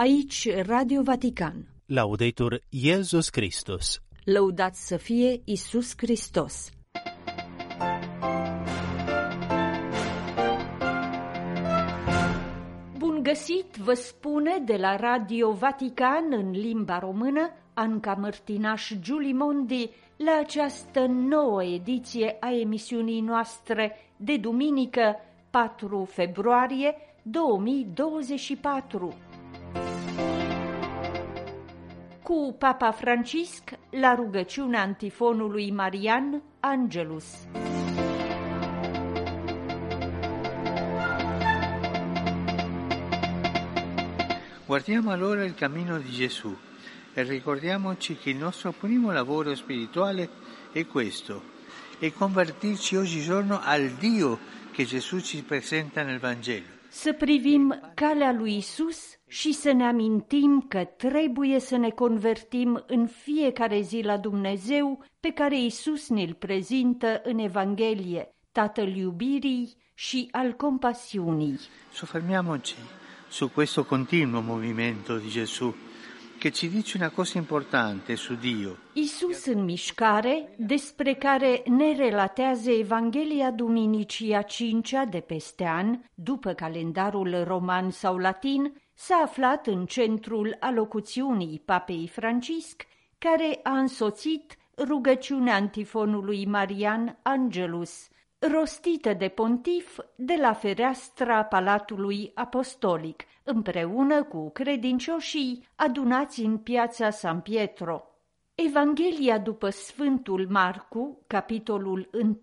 Aici Radio Vatican. Laudetur Iesus Christus. Lăudat să fie Isus Hristos. Bun găsit, vă spune de la Radio Vatican în limba română Anca Mărtinaș Giulimondi la această nouă ediție a emisiunii noastre de duminică 4 februarie 2024 cu Papa Francisc la rugăciunea antifonului Marian Angelus. Guardiamo allora il cammino di Gesù e ricordiamoci che il nostro primo lavoro spirituale è questo, è convertirci oggigiorno al Dio che Gesù ci presenta nel Vangelo. Să privim calea lui Isus și să ne amintim că trebuie să ne convertim în fiecare zi la Dumnezeu pe care Isus ne-l prezintă în Evanghelie, Tatăl iubirii și al compasiunii. Soffermiamoci su questo continuo movimento di Gesù che ci dice una cosa importante su Dio. Isus în mișcare, despre care ne relatează Evanghelia Duminicii a cincea de peste an, după calendarul roman sau latin, s-a aflat în centrul alocuțiunii Papei Francisc, care a însoțit rugăciunea antifonului Marian Angelus, rostită de pontif de la fereastra Palatului Apostolic, împreună cu credincioșii adunați în piața San Pietro. Evanghelia după Sfântul Marcu, capitolul 1,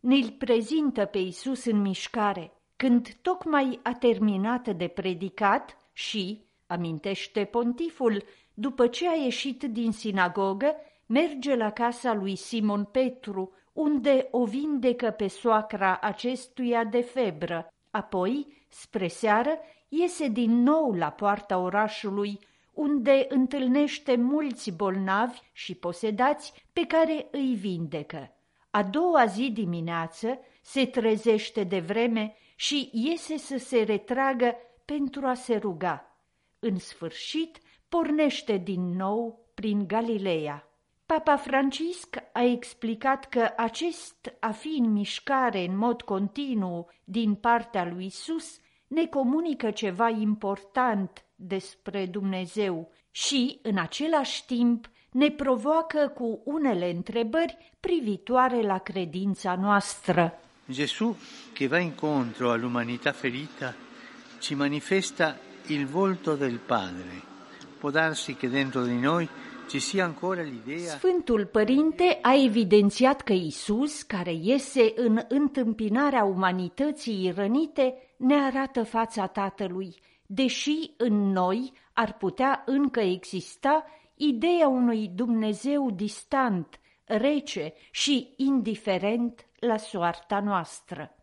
ne-l prezintă pe Isus în mișcare, când tocmai a terminat de predicat și, amintește pontiful, după ce a ieșit din sinagogă, merge la casa lui Simon Petru, unde o vindecă pe soacra acestuia de febră. Apoi, spre seară, iese din nou la poarta orașului, unde întâlnește mulți bolnavi și posedați pe care îi vindecă. A doua zi dimineață se trezește de vreme și iese să se retragă pentru a se ruga. În sfârșit, pornește din nou prin Galileea. Papa Francisc a explicat că acest a fi în mișcare în mod continuu din partea lui Isus ne comunică ceva important despre Dumnezeu și, în același timp, ne provoacă cu unele întrebări privitoare la credința noastră. Gesù, che va incontro all'umanità ferita, ci manifesta il volto del Padre. Può darsi che dentro di noi ci sia ancora l'idea... Sfântul Părinte a evidențiat că Isus, care iese în întâmpinarea umanității rănite, ne arată fața Tatălui, deși în noi ar putea încă exista ideea unui Dumnezeu distant, rece și indiferent la soarta noastră.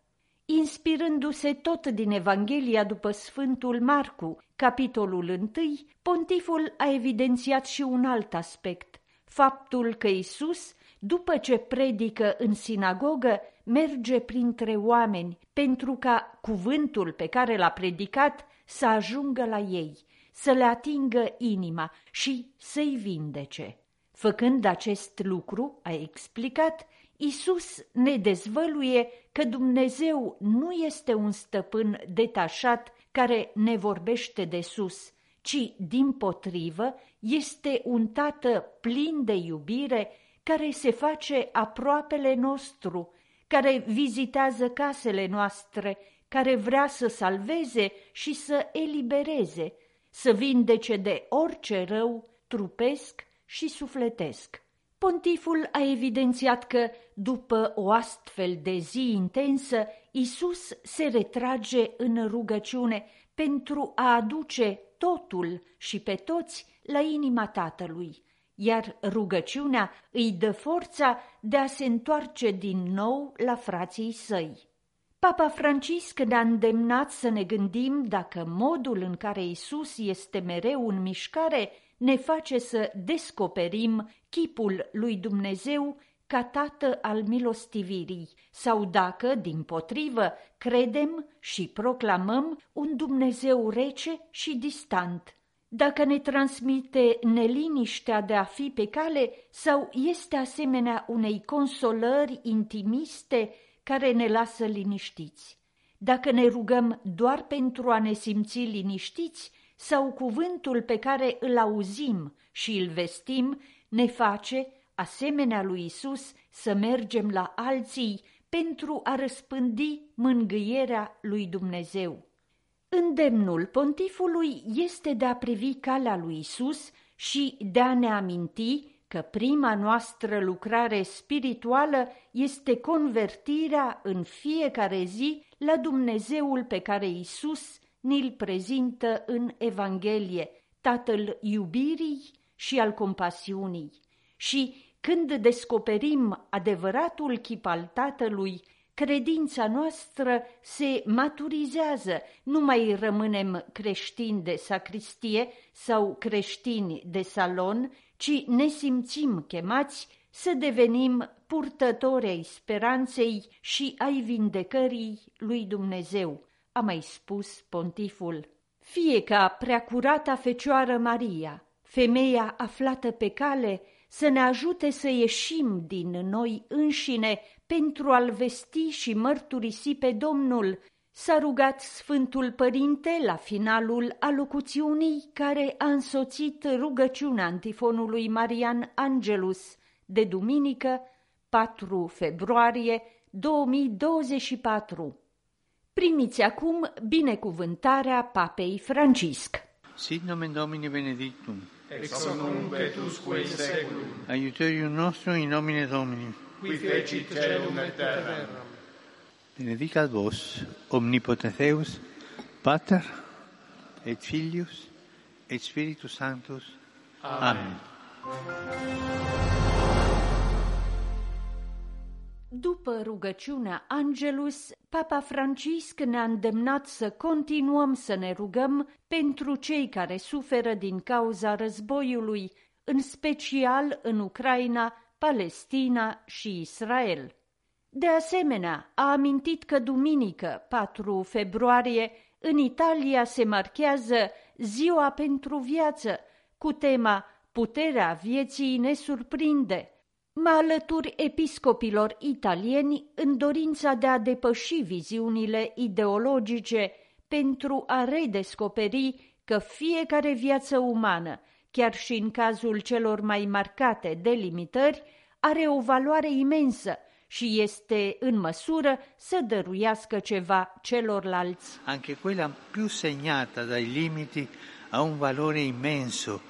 Inspirându-se tot din Evanghelia după Sfântul Marcu, capitolul 1, pontiful a evidențiat și un alt aspect, faptul că Isus, după ce predică în sinagogă, merge printre oameni pentru ca cuvântul pe care l-a predicat să ajungă la ei, să le atingă inima și să-i vindece. Făcând acest lucru, a explicat, Isus ne dezvăluie că Dumnezeu nu este un stăpân detașat care ne vorbește de sus, ci, din potrivă, este un tată plin de iubire care se face aproapele nostru, care vizitează casele noastre, care vrea să salveze și să elibereze, să vindece de orice rău trupesc și sufletesc. Pontiful a evidențiat că, după o astfel de zi intensă, Isus se retrage în rugăciune pentru a aduce totul și pe toți la inima Tatălui, iar rugăciunea îi dă forța de a se întoarce din nou la frații săi. Papa Francisc ne-a îndemnat să ne gândim dacă modul în care Isus este mereu în mișcare ne face să descoperim chipul lui Dumnezeu ca tată al milostivirii, sau dacă, din potrivă, credem și proclamăm un Dumnezeu rece și distant, dacă ne transmite neliniștea de a fi pe cale sau este asemenea unei consolări intimiste care ne lasă liniștiți. Dacă ne rugăm doar pentru a ne simți liniștiți sau cuvântul pe care îl auzim și îl vestim ne face, asemenea lui Isus, să mergem la alții pentru a răspândi mângâierea lui Dumnezeu. Îndemnul pontifului este de a privi calea lui Isus și de a ne aminti că prima noastră lucrare spirituală este convertirea în fiecare zi la Dumnezeul pe care Isus ni-l prezintă în Evanghelie, Tatăl iubirii și al compasiunii. Și când descoperim adevăratul chip al Tatălui, credința noastră se maturizează, nu mai rămânem creștini de sacristie sau creștini de salon, ci ne simțim chemați să devenim purtători ai speranței și ai vindecării lui Dumnezeu, a mai spus pontiful. Fie ca preacurata Fecioară Maria, femeia aflată pe cale, să ne ajute să ieșim din noi înșine pentru a-L vesti și mărturisi pe Domnul, s-a rugat Sfântul Părinte la finalul alocuțiunii care a însoțit rugăciunea antifonului Marian Angelus de duminică 4 februarie 2024. primiți acum binecuvântarea Papei Francisc. Sit nomen Domini benedictum. Ex nunc et usque in seculum. Aiuterium nostrum in nomine Domini. Qui fecit celum et terram. Benedicat vos, omnipotenteus, Pater, et Filius, et Spiritus Sanctus. Amen. Amen. După rugăciunea Angelus, Papa Francisc ne-a îndemnat să continuăm să ne rugăm pentru cei care suferă din cauza războiului, în special în Ucraina, Palestina și Israel. De asemenea, a amintit că duminică, 4 februarie, în Italia se marchează Ziua pentru Viață, cu tema Puterea vieții ne surprinde – Mă alătur episcopilor italieni în dorința de a depăși viziunile ideologice pentru a redescoperi că fiecare viață umană, chiar și în cazul celor mai marcate delimitări, are o valoare imensă și este în măsură să dăruiască ceva celorlalți. Anche quella più segnata dai limiti ha un valore immenso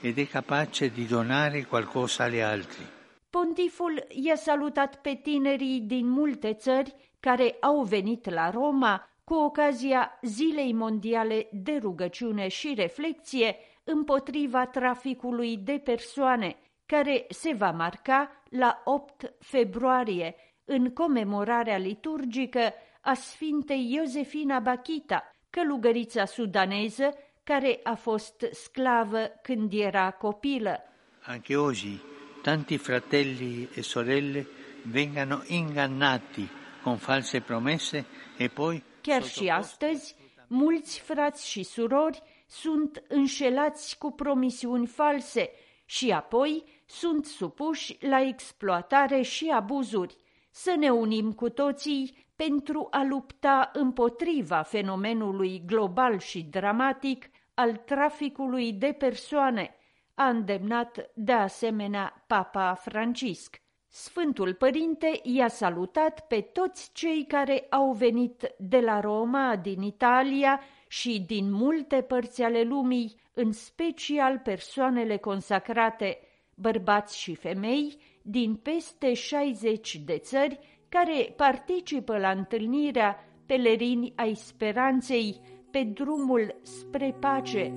ed è capace di donare qualcosa agli altri. Pontiful i-a salutat pe tinerii din multe țări care au venit la Roma cu ocazia Zilei Mondiale de Rugăciune și Reflecție împotriva traficului de persoane, care se va marca la 8 februarie, în comemorarea liturgică a Sfintei Iosefina Bachita, călugărița sudaneză care a fost sclavă când era copilă. Anche oggi tanti fratelli e sorelle vengano ingannati con false promesse e poi Chiar și astăzi, mulți frați și surori sunt înșelați cu promisiuni false și apoi sunt supuși la exploatare și abuzuri. Să ne unim cu toții pentru a lupta împotriva fenomenului global și dramatic al traficului de persoane – a îndemnat de asemenea Papa Francisc. Sfântul Părinte i-a salutat pe toți cei care au venit de la Roma, din Italia și din multe părți ale lumii, în special persoanele consacrate, bărbați și femei, din peste 60 de țări care participă la întâlnirea pelerini ai speranței pe drumul spre pace.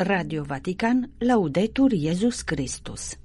Radio Vatican, Laudetur Jesus Christus.